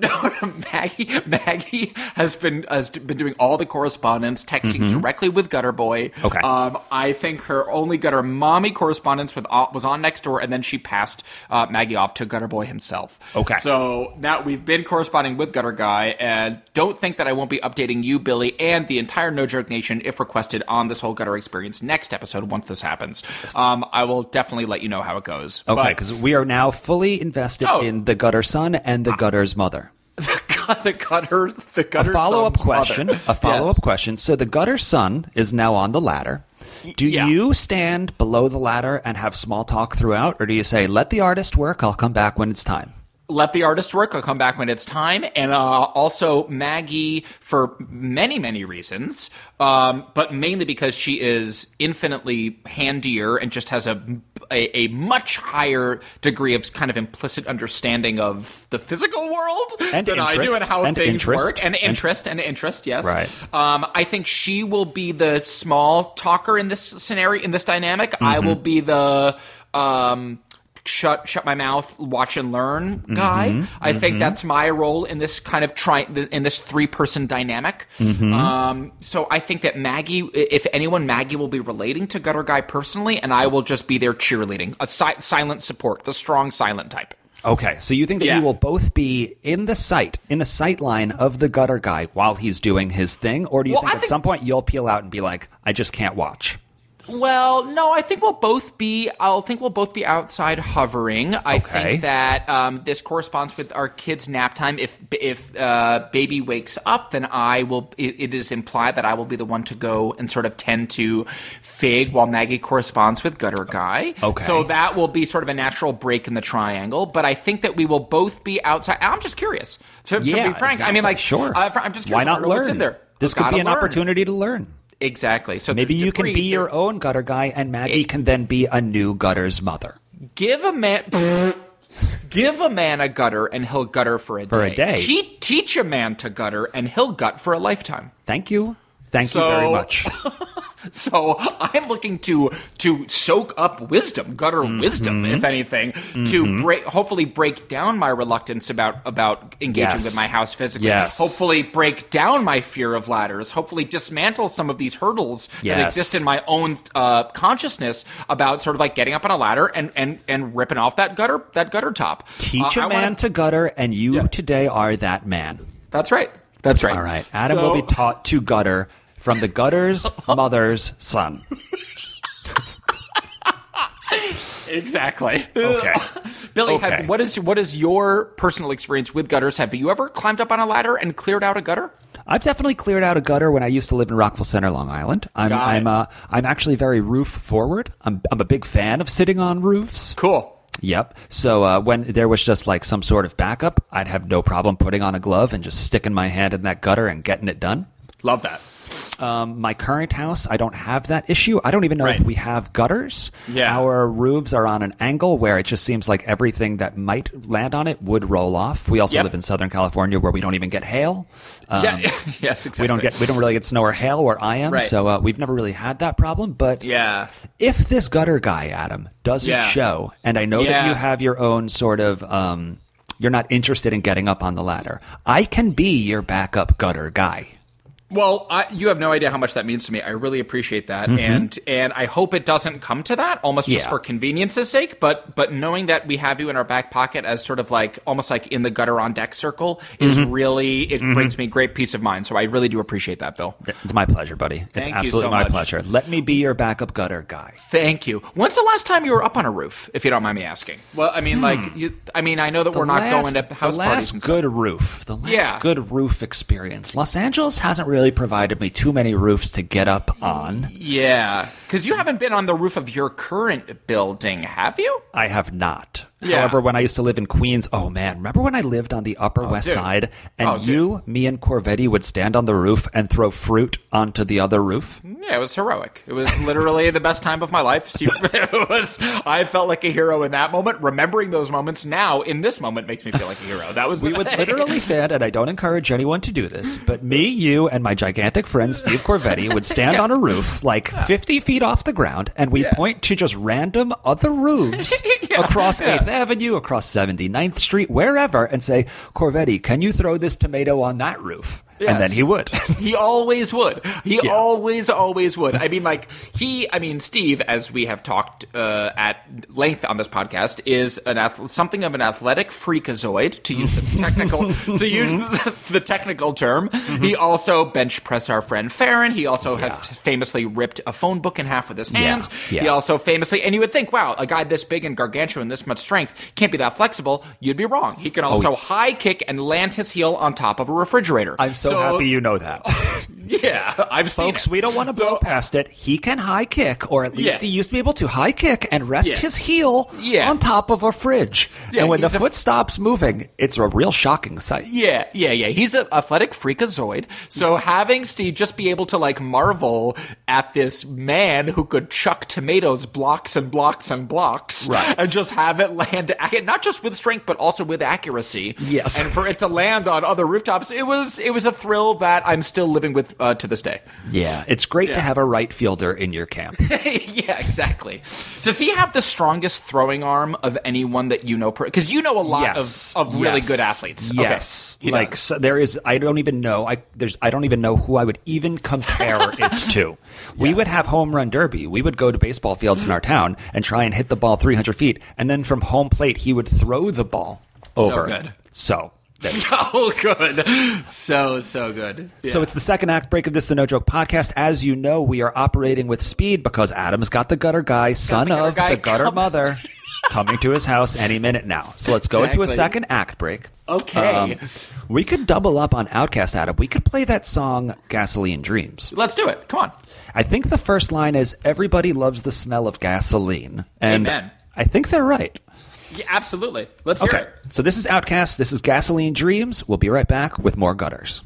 [laughs] Maggie Maggie has been has been doing all the correspondence, texting directly with Gutter Boy. Mm-hmm. Okay. Um, I think her only Gutter Mommy correspondence with uh, was on next door, and then she passed uh, Maggie off to Gutter Boy himself. Okay. So now we've been corresponding with Gutter Guy, and don't think that I won't be updating you, Billy, and the entire No Joke Nation if requested on this whole Gutter experience next episode once this happens. Um, I will definitely let you know how it goes. Okay, because we are now fully invested Oh. in the gutter son and the gutter's mother. [laughs] the gutter, the gutter. A follow up son's mother. question. A follow up Yes. question. So the gutter son is now on the ladder. Do yeah. you stand below the ladder and have small talk throughout, or do you say, "Let the artist work. I'll come back when it's time"? Let the artist work. I'll come back when it's time. And uh, also Maggie for many, many reasons, um, but mainly because she is infinitely handier and just has a, a a much higher degree of kind of implicit understanding of the physical world And than I do interest. and how And things interest. work. And And- interest and interest, yes. Right. Um, I think she will be the small talker in this scenario, in this dynamic. I Mm-hmm. will be the um, shut shut my mouth, watch and learn guy. Mm-hmm. I think that's my role in this kind of try in this three person dynamic. Mm-hmm. Um, so I think that Maggie, if anyone, Maggie will be relating to Gutter Guy personally, and I will just be there cheerleading, a si- silent support, the strong silent type. Okay, so you think that Yeah. you will both be in the sight, in the sight line of the gutter guy while he's doing his thing, or do you Well, think I at think- some point you'll peel out and be like, "I just can't watch"? Well, no, I think we'll both be. I'll think we'll both be outside hovering. I Okay. think that um, this corresponds with our kids' nap time. If if uh, baby wakes up, then I will. It, it is implied that I will be the one to go and sort of tend to Fig while Maggie corresponds with Gutter Guy. Okay. So that will be sort of a natural break in the triangle. But I think that we will both be outside. I'm just curious. To, to be frank, I mean, like, Sure. Uh, I'm just curious. Why not learn? What's in there? This could be an learn. opportunity to learn. Exactly. So Maybe you can be your own gutter guy, and Maggie can then be a new gutter's mother. Give a man. [laughs] Give a man a gutter and he'll gutter for a For a day. day. Te- teach a man to gutter and he'll gut for a lifetime. Thank you. Thank So- you very much. [laughs] So I'm looking to to soak up wisdom, gutter Mm-hmm. wisdom, if anything, to break, hopefully break down my reluctance about about engaging Yes. with my house physically. Yes. Hopefully break down my fear of ladders. Hopefully dismantle some of these hurdles that exist in my own uh, consciousness about sort of like getting up on a ladder and and and ripping off that gutter that gutter top. Teach Uh, a I man wanna- to gutter, and you Yeah. today are that man. That's right. That's right. All right. Adam So- will be taught to gutter from the gutter's [laughs] mother's son. exactly. Okay. [laughs] Billy, Okay. have, what is what is your personal experience with gutters? Have you ever climbed up on a ladder and cleared out a gutter? I've definitely cleared out a gutter when I used to live in Rockville Centre, Long Island. I'm. I'm uh, I'm actually very roof forward. I'm I'm a big fan of sitting on roofs. Cool. Yep. So uh, when there was just like some sort of backup, I'd have no problem putting on a glove and just sticking my hand in that gutter and getting it done. Love that. Um, my current house, I don't have that issue. I don't even know Right. if we have gutters. Yeah. Our roofs are on an angle where it just seems like everything that might land on it would roll off. We also Yep. live in Southern California where we don't even get hail. Um, yeah. [laughs] yes. Exactly. We don't get we don't really get snow or hail where I am, Right. so uh, we've never really had that problem. But Yeah. if this gutter guy, Adam, doesn't Yeah. show, and I know that you have your own sort of, um, you're not interested in getting up on the ladder, I can be your backup gutter guy. Well, I, you have no idea how much that means to me. I really appreciate that, and and I hope it doesn't come to that, almost just Mm-hmm. For convenience's sake. But but knowing that we have you in our back pocket as sort of like almost like in the gutter on deck circle is Mm-hmm. really it brings me great peace of mind. So I really do appreciate that, Bill. It's my pleasure, buddy. It's Thank you absolutely so my much. pleasure. Let me be your backup gutter guy. Thank you. When's the last time you were up on a roof, if you don't mind me asking? Well, I mean, like, you, I mean, I know that we're not going to house Hmm. the parties last and good roof. The last Yeah. good roof experience. Los Angeles hasn't really provided me too many roofs to get up on. Yeah, because you haven't been on the roof of your current building, have you? I have not. Yeah. However, when I used to live in Queens, oh man, remember when I lived on the Upper oh, West dude. Side and Oh, you, me, and Corvetti would stand on the roof and throw fruit onto the other roof? Yeah, it was heroic. It was literally the best time of my life. [laughs] It was. I felt like a hero in that moment. Remembering those moments now, in this moment, makes me feel like a hero. That was [laughs] We would literally stand, and I don't encourage anyone to do this, but me, you, and my gigantic friend Steve Corvetti would stand on a roof like 50 feet off the ground, and we Yeah. point to just random other roofs [laughs] across 8th Avenue, across 79th Street, wherever, and say, Corvetti, can you throw this tomato on that roof? And then he would. [laughs] He always would. He Yeah. always, always would. I mean, like he. I mean, Steve, as we have talked uh, at length on this podcast, is an ath- something of an athletic freakazoid, to use the [laughs] technical to use the, [laughs] the technical term. He also bench press our friend Farron. He also had famously ripped a phone book in half with his hands. Yeah. He also famously, and you would think, wow, a guy this big and gargantuan, this much strength, can't be that flexible. You'd be wrong. He can also high kick and land his heel on top of a refrigerator. I'm so, happy you know that. [laughs] Yeah, I've seen Folks, we don't want to blow past it. He can high kick, or at least Yeah. he used to be able to high kick and rest Yeah. his heel Yeah. on top of a fridge. And when the a- foot stops moving, it's a real shocking sight. Yeah, yeah, yeah. He's an athletic freakazoid. So having Steve just be able to like marvel at this man who could chuck tomatoes blocks and blocks and blocks, Right. and just have it land [laughs] not just with strength but also with accuracy. Yes. and for it to land on other rooftops, it was it was a thrill that I'm still living with uh, to this day. Yeah, it's great to have a right fielder in your camp. [laughs] yeah, exactly. Does he have the strongest throwing arm of anyone that you know? Because you know a lot yes, of, of really good athletes. Yes, Okay. Like so there is. I don't even know. I there's. I don't even know who I would even compare [laughs] it to. We would have home run derby. We would go to baseball fields in our town and try and hit the ball 300 feet, and then from home plate he would throw the ball over. good. So. [laughs] so good, so so good. So it's the second act break of this The No Joke podcast. As you know, we are operating with speed because Adam's got the gutter guy, son the gutter of guy the gutter coming. mother, coming to his house any minute now. So let's go into a second act break. Um, Okay. we could double up on Outkast, Adam. We could play that song Gasoline Dreams. Let's do it. Come on. I think the first line is Everybody loves the smell of gasoline. And Amen. I think they're right. Yeah, absolutely. Let's hear Okay. it. So this is Outkast. This is Gasoline Dreams. We'll be right back with more gutters.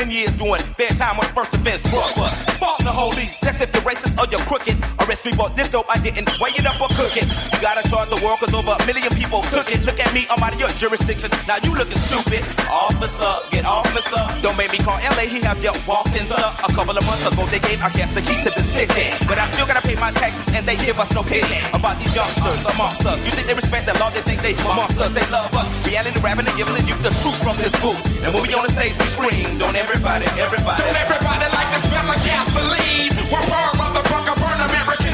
10 years doing fair time on the first offense bust. Fault the police, that's if the racist or you're crooked. Arrest me for this dope, I didn't weigh it up or cook it. You gotta charge the world cause over a million people took it. Look at me, I'm out of your jurisdiction. Now you looking stupid. Officer, get officer. Don't make me call LA, he have your walk-ins up. A couple of months ago, they gave our cast the key to the city. But I still gotta pay my taxes and they give us no pity. About these youngsters amongst us. You think they respect the law, they think they amongst us, they love us. Reality rapping and giving the youth the truth from this booth. And when we on the stage, we scream. Don't everybody, everybody. Don't everybody like the smell of gasoline? Well, burn, motherfucker, burn American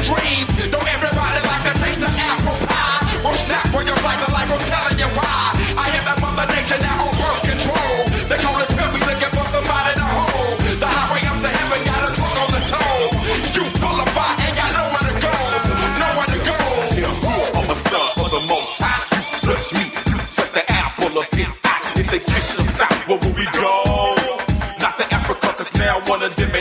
dreams. Don't everybody like the taste of apple pie? Well, snap for your slice of life, I'm telling you why. I hear that mother nature now on birth control. They call us pill, we looking for somebody to hold. The highway up to heaven got a truck on the toe. You full of fire, ain't got nowhere to go. Nowhere to go. I'm a son of the most high. You touch me, you touch the apple of his eye. If they kick us out, where will we go? Not to Africa, cause now one of them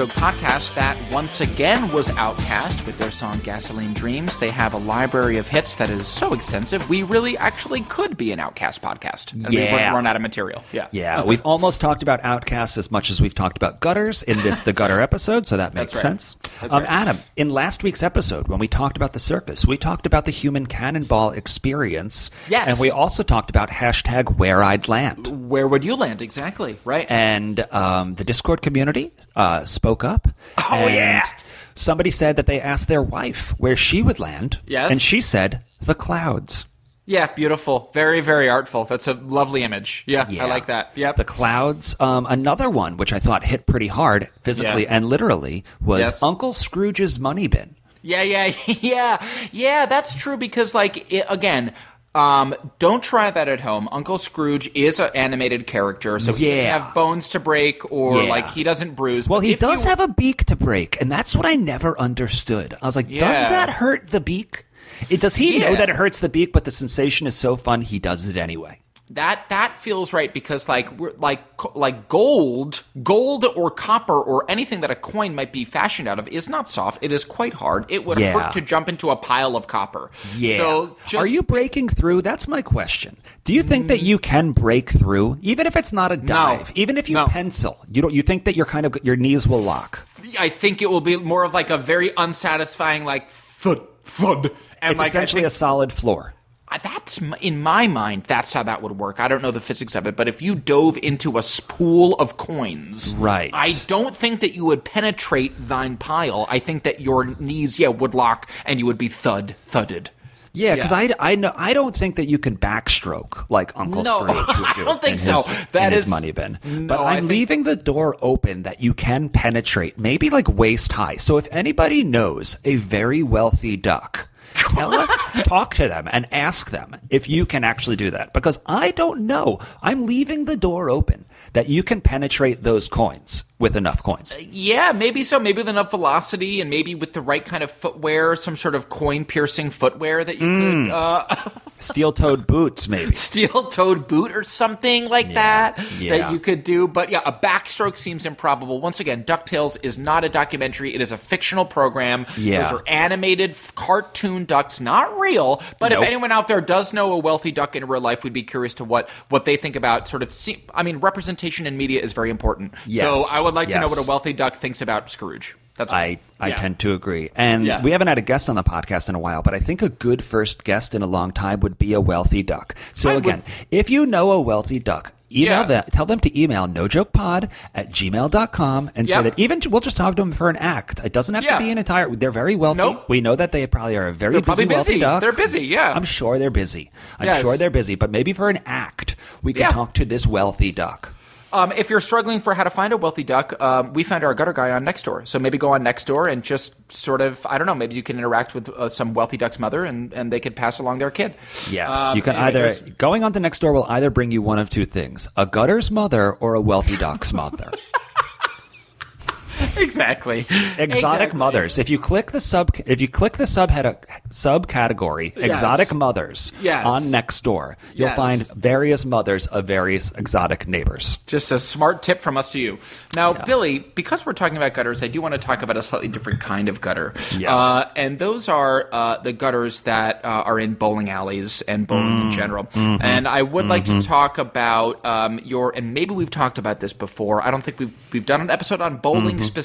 Joke Podcast. That once again was Outkast with their song Gasoline Dreams. They have a library of hits that is so extensive, we really actually could be an Outkast podcast. And We Yeah. wouldn't run out of material. Yeah. Yeah, we've almost talked about Outkasts as much as we've talked about gutters in this [laughs] the gutter episode, so that makes right. sense. That's um, right. Adam, in last week's episode, when we talked about the circus, we talked about the human cannonball experience. Yes. and we also talked about hashtag Where I'd Land. Where would you land? Exactly. Right. And um, the Discord community uh, spoke up. Oh, and yeah. Somebody said that they asked their wife where she would land. Yes. and she said the clouds. yeah, beautiful. Very, very artful. That's a lovely image. Yeah, I like that. Yep. The clouds. Um, another one, which I thought hit pretty hard physically Yeah. and literally, was Yes. Uncle Scrooge's money bin. Yeah, yeah, [laughs] yeah, yeah. That's true because, like, it, again, um, don't try that at home. Uncle Scrooge is an animated character, so he doesn't have bones to break, or Yeah. like he doesn't bruise. Well, he does you- have a beak to break, and that's what I never understood. I was like, does that hurt the beak? It, does he know that it hurts the beak, but the sensation is so fun he does it anyway? That that feels right because like we're like like gold, gold or copper or anything that a coin might be fashioned out of is not soft. It is quite hard. It would Yeah. hurt to jump into a pile of copper. Yeah. So just, Are you breaking through? That's my question. Do you think that mm. you can break through, even if it's not a dive, no, even if you No. pencil? You don't. You think that your kind of your knees will lock? I think it will be more of like a very unsatisfying like thud thud and It's like essentially think- a solid floor. That's in my mind. That's how that would work. I don't know the physics of it, but if you dove into a spool of coins, Right. I don't think that you would penetrate thine pile. I think that your knees, yeah, would lock and you would be thud thudded. Yeah, because Yeah. I, I know I don't think that you can backstroke like Uncle No, Scrooge would [laughs] I do don't think in so. His, That in his money bin. No, but I'm think- leaving the door open that you can penetrate, maybe like waist high. So if anybody knows a very wealthy duck. Tell us, talk to them, and ask them if you can actually do that. Because I don't know. I'm leaving the door open that you can penetrate those coins with enough coins. Yeah, maybe so. Maybe with enough velocity and maybe with the right kind of footwear, some sort of coin piercing footwear that you Mm. could uh, [laughs] Steel toed boots, maybe. steel toed boot or something like that Yeah. that you could do. But yeah, a backstroke seems improbable. Once again, DuckTales is not a documentary, it is a fictional program. Yeah. Those are animated cartoon ducks, not real. But Nope. if anyone out there does know a wealthy duck in real life, we'd be curious to what, what they think about sort of. See, I mean, representation in media is very important. Yes. So I would like to know what a wealthy duck thinks about Scrooge. That's. I, I Yeah. tend to agree. And Yeah. we haven't had a guest on the podcast in a while, but I think a good first guest in a long time would be a wealthy duck. So I would- again, if you know a wealthy duck, email Yeah. that. Tell them to email nojokepod at gmail.com and say that even we'll just talk to them for an act. It doesn't have to be an entire. They're very wealthy. Nope. We know that they probably are a very They're busy, busy. duck. They're busy, yeah. I'm sure they're busy. I'm Yes. sure they're busy. But maybe for an act, we can talk to this wealthy duck. Um, if you're struggling for how to find a wealthy duck, um, we found our gutter guy on Nextdoor. So maybe go on Nextdoor and just sort of, I don't know, maybe you can interact with uh, some wealthy duck's mother and, and they could pass along their kid. Yes, Um, you can either going on the next door will either bring you one of two things: a gutter's mother or a wealthy duck's mother. [laughs] [laughs] exactly Exotic Exactly. mothers. If you click the sub, if you click the subhead subcategory exotic mothers Yes. on Nextdoor, you'll Yes. find various mothers of various exotic neighbors. Just a smart tip from us to you. Now, Billy, because we're talking about gutters, I do want to talk about a slightly different kind of gutter. Yeah. Uh, and those are uh, the gutters that uh, are in bowling alleys and bowling Mm. in general. Mm-hmm. And I would like to talk about um, your, and maybe we've talked about this before. I don't think we've we've done an episode on bowling Mm-hmm. specifically,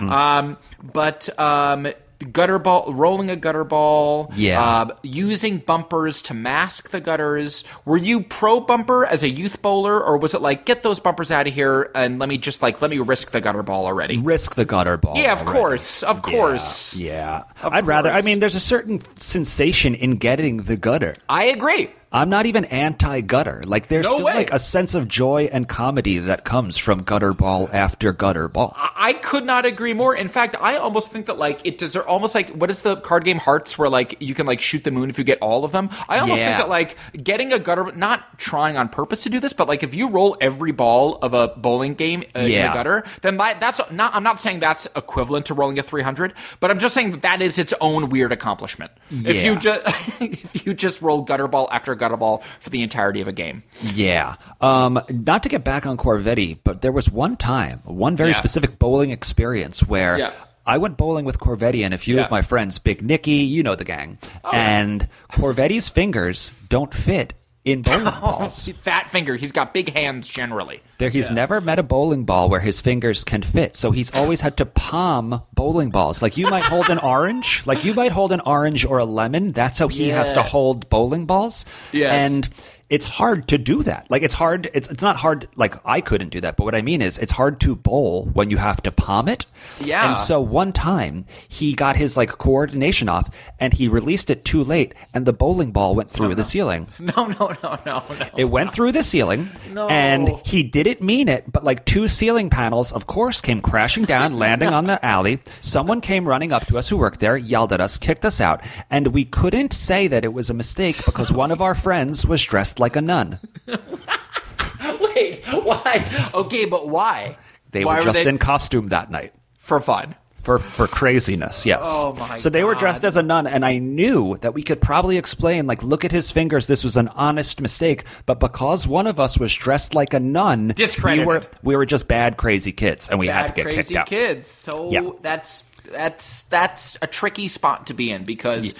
um, but. Um, Gutter ball, rolling a gutter ball, Yeah. uh, using bumpers to mask the gutters. Were you pro bumper as a youth bowler, or was it like get those bumpers out of here and let me just like let me risk the gutter ball already? Risk the gutter ball. Yeah, of already. course, of course. Yeah. Of I'd rather. I mean, there's a certain sensation in getting the gutter. I agree. I'm not even anti-gutter. Like there's No still way. like a sense of joy and comedy that comes from gutter ball after gutter ball. I could not agree more. In fact, I almost think that like it deserves almost like what is the card game Hearts where like you can like shoot the moon if you get all of them. I almost Yeah. think that like getting a gutter, not trying on purpose to do this, but like if you roll every ball of a bowling game uh, in the gutter, then that, that's not. I'm not saying that's equivalent to rolling a 300, but I'm just saying that that is its own weird accomplishment. If you just [laughs] if you just roll gutter ball after gutter ball for the entirety of a game. Yeah. Um, not to get back on Corvetti, but there was one time, one very Yeah. specific bowling experience where Yeah. I went bowling with Corvetti and a few Yeah. Oh, of my friends, Big Nicky, you know the gang, and Corvetti's fingers don't fit in [laughs] bowling oh, balls. Fat finger. He's got big hands generally. There, he's never met a bowling ball where his fingers can fit, so he's always had to palm bowling balls. Like you might hold an [laughs] orange, like you might hold an orange or a lemon. That's how he has to hold bowling balls. Yes. and it's hard to do that. Like it's hard. It's it's not hard. Like I couldn't do that, but what I mean is, it's hard to bowl when you have to palm it. Yeah. And so one time he got his like coordination off, and he released it too late, and the bowling ball went through the ceiling. [laughs] No, no, no, no, no. It went through the ceiling, No. and he didn't mean it, but like two ceiling panels, of course, came crashing down, [laughs] landing on the alley. Someone came running up to us who worked there, yelled at us, kicked us out, and we couldn't say that it was a mistake because one of our friends was dressed like a nun. [laughs] Wait, why? Okay, but why? They why were just they in costume that night. for fun? For, for craziness, yes. Oh, my so they were God. dressed as a nun, and I knew that we could probably explain, like, look at his fingers, this was an honest mistake. But because one of us was dressed like a nun, we Discredited. were we were just bad, crazy kids, and we had to Bad, get crazy kicked out. kids. So Yeah. that's that's that's a tricky spot to be in because.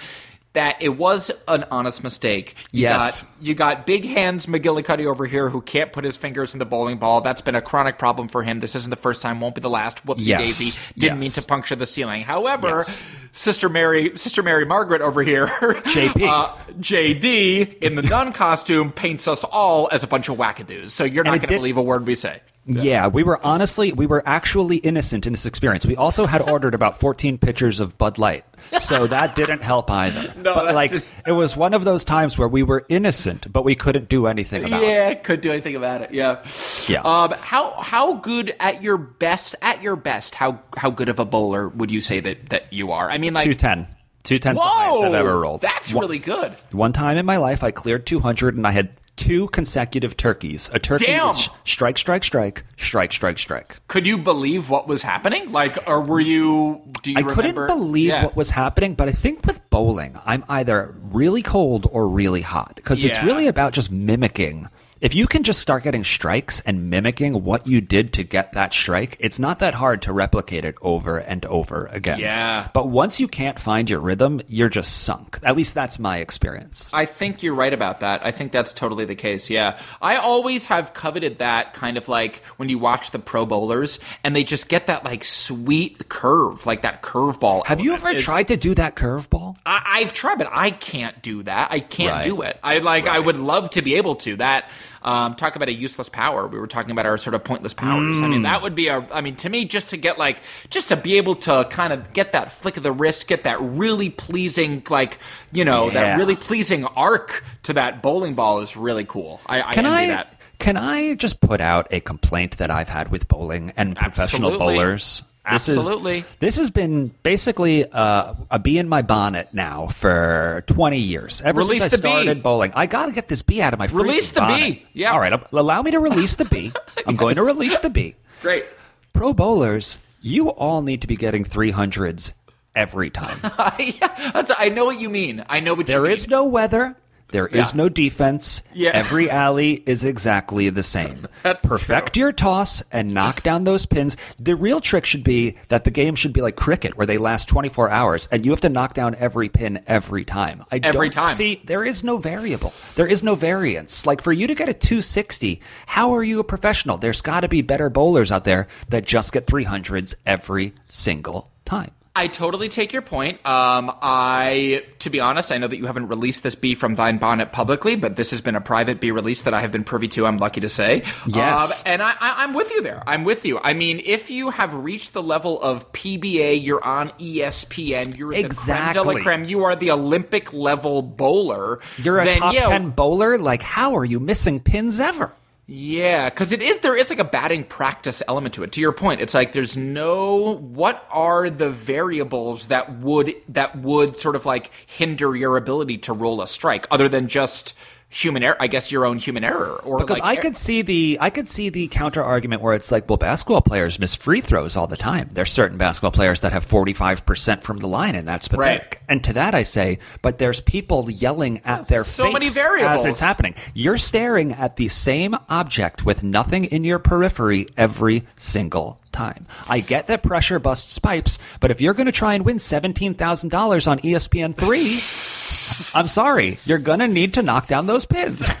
That it was an honest mistake. You Yes. got you got big hands McGillicuddy over here who can't put his fingers in the bowling ball. That's been a chronic problem for him. This isn't the first time, won't be the last. Whoopsie Yes. daisy. Didn't mean to puncture the ceiling. However, Yes. Sister Mary Sister Mary Margaret over here [laughs] JP. uh, JD in the nun costume paints us all as a bunch of wackadoos. So you're not going to believe a word we say. Yeah, we were honestly, we were actually innocent in this experience. We also had ordered about 14 pitchers of Bud Light, so that didn't help either. [laughs] No, but like, did- it was one of those times where we were innocent, but we couldn't do anything about it. Yeah, could do anything about it. Yeah. Yeah. Um, how how good at your best at your best? How how good of a bowler would you say that that you are? I mean, like 210. 210 Whoa, I've ever rolled. That's One- really good. One time in my life, I cleared 200 and I had two consecutive turkeys. A turkey Damn. strike, strike, strike, strike, strike, strike. Could you believe what was happening? Like, or were you? Do you I remember? couldn't believe Yeah. what was happening, but I think with bowling, I'm either really cold or really hot because it's really about just mimicking. If you can just start getting strikes and mimicking what you did to get that strike, it's not that hard to replicate it over and over again. Yeah. But once you can't find your rhythm, you're just sunk. At least that's my experience. I think you're right about that. I think that's totally the case. Yeah. I always have coveted that kind of like when you watch the pro bowlers and they just get that like sweet curve, like that curveball. Have you ever It's- tried to do that curveball? I, I've tried, but I can't do that. I can't Right. do it. I like. I would love to be able to. That Um, talk about a useless power. We were talking about our sort of pointless powers. I mean, Mm. that would be a. I mean, to me, just to get like, just to be able to kind of get that flick of the wrist, get that really pleasing, like, you know, Yeah. that really pleasing arc to that bowling ball is really cool. I, I Can I that. can I just put out a complaint that I've had with bowling and professional Absolutely. bowlers? This Absolutely. Is, this has been basically uh, a bee in my bonnet now for 20 years. Ever Release since I the bee. started bowling, I got to get this bee out of my Release the bonnet. bee. Yeah. All right. Allow me to release the bee. [laughs] I'm going to release the bee. [laughs] Great. Pro bowlers, you all need to be getting 300s every time. [laughs] yeah, I know what you mean. I know what you mean. is no weather. There is Yeah. no defense. Yeah. Every alley is exactly the same. [laughs] That's Perfect your toss and knock down those pins. The real trick should be that the game should be like cricket, where they last 24 hours, and you have to knock down every pin every time. I Every don't time. see there is no variable. There is no variance. Like for you to get a 260, how are you a professional? There's got to be better bowlers out there that just get 300s every single time. I totally take your point. Um, I, to be honest, I know that you haven't released this bee from thine bonnet publicly, but this has been a private bee release that I have been privy to. I'm lucky to say. Yes. Um, and I, I, I'm with you there. I'm with you. I mean, if you have reached the level of PBA, you're on ESPN. You're the creme de Exactly. la creme. You are the Olympic level bowler. You're a then, top yeah, 10 bowler. Like, how are you missing pins ever? Yeah, because it is there is like a batting practice element to it. To your point, it's like there's no what are the variables that would that would sort of like hinder your ability to roll a strike other than just human error. I guess your own human error or Because like, I eh could see the I could see the counter argument where it's like, well, basketball players miss free throws all the time. There's certain basketball players that have 45 percent from the line, and that's pathetic. Right. And to that, I say, but there's people yelling at their so many as variables. it's happening. You're staring at the same object with nothing in your periphery every single time. I get that pressure busts pipes, but if you're going to try and win seventeen thousand dollars on ESPN three. [laughs] [laughs] I'm sorry, you're gonna need to knock down those pins. [laughs]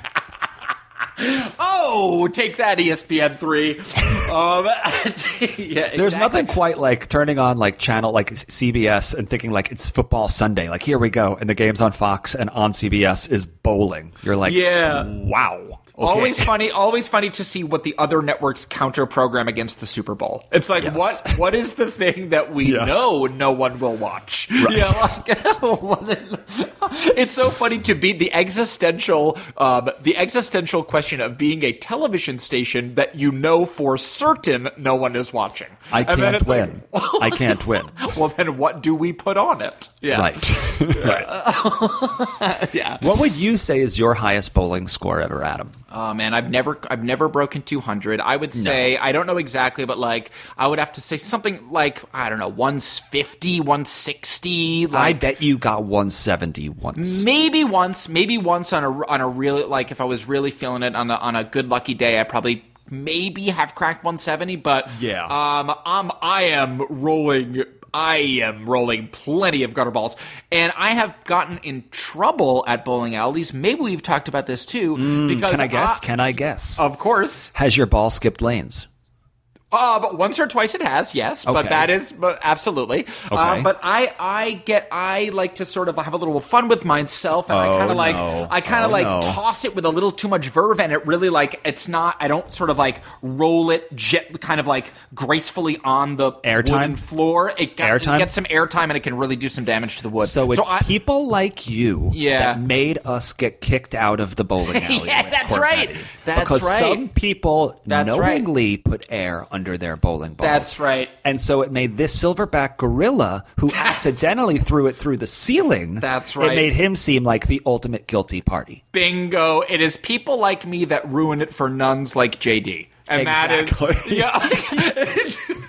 oh take that ESPN three. [laughs] um, yeah, There's exactly. nothing quite like turning on like channel like CBS and thinking like it's football Sunday. Like here we go, and the game's on Fox and on CBS is bowling. You're like, Yeah. wow. Okay. Always funny, always funny to see what the other networks counter program against the Super Bowl. It's like Yes. what what is the thing that we Yes. know no one will watch? Yeah, like, [laughs] [laughs] it's so funny to be the existential um, the existential question of being a television station that you know for certain no one is watching. I can't it's like, win. I [laughs] can't win. well, then what do we put on it? Yeah, Right. Yeah. what would you say is your highest bowling score ever, Adam? Oh man, I've never I've never broken 200. I would say I don't know exactly, but like I would have to say something like I don't know 150, 160. I bet you got 170 once. maybe once, maybe once on a on a really like if I was really feeling it on a on a good lucky day, I probably maybe have cracked 170. But Yeah. um, I'm I am rolling. I am rolling plenty of gutter balls, and I have gotten in trouble at bowling alleys. Maybe we've talked about this too. because Mm, Can I guess? I- Can I guess? of course. Has your ball skipped lanes? Uh, but once or twice it has, yes. But that is but absolutely. Okay. Uh, but I, I get, I like to sort of have a little fun with myself, and I Oh, kind of like, no. I kind of Oh, like no. toss it with a little too much verve, and it really like, it's not. I don't sort of like roll it, jet, kind of like gracefully on the Airtime? wooden floor. It, got, Airtime? it gets some airtime, and it can really do some damage to the wood. So it's I, people like you Yeah. that made us get kicked out of the bowling [laughs] alley. Yeah, that's right. That's because right. some people That's right. knowingly put air under their bowling ball. That's right. And so it made this silverback gorilla who accidentally threw it through the ceiling. That's right. It made him seem like the ultimate guilty party. Bingo! It is people like me that ruin it for nuns like JD, and Exactly. that is yeah.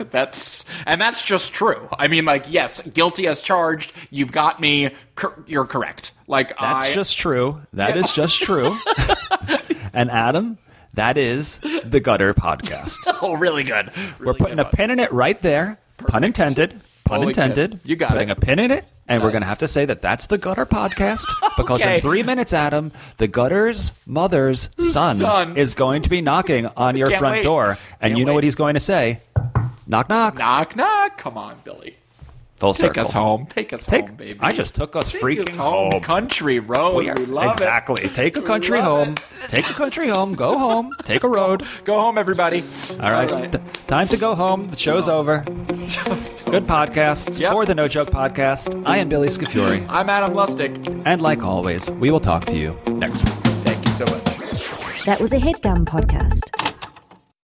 [laughs] that's and that's just true. I mean, like, yes, guilty as charged. You've got me. Cor- you're correct. Like, That's I, just true. That is just true. [laughs] and Adam, that is the Gutter Podcast. [laughs] oh, really good. We're putting a pin in it right there. Pun intended. Pun oh, Totally good. intended. You got putting it. a pin in it, and we're going to have to say that that's the Gutter Podcast [laughs] because Okay. in three minutes, Adam, the Gutter's mother's son, Son. is going to be knocking on your Can't front wait. door, and Can't you know what he's going to say? Knock, knock. knock knock. Come on, Billy. Full Take circle. us home. Take us Take, home, baby. I just took us Take freaking us home. home. Country road. We, We love exactly. it. Take a country home. Take a country home. Go home. [laughs] Take a road. Go home, everybody. All right. All right. T- time to go home. The show's over. [laughs] Good podcast Yep. for the No Joke Podcast. I am Billy Scafuri. [laughs] I'm Adam Lustick. And like always, we will talk to you next week. Thank you so much. That was a headgum podcast.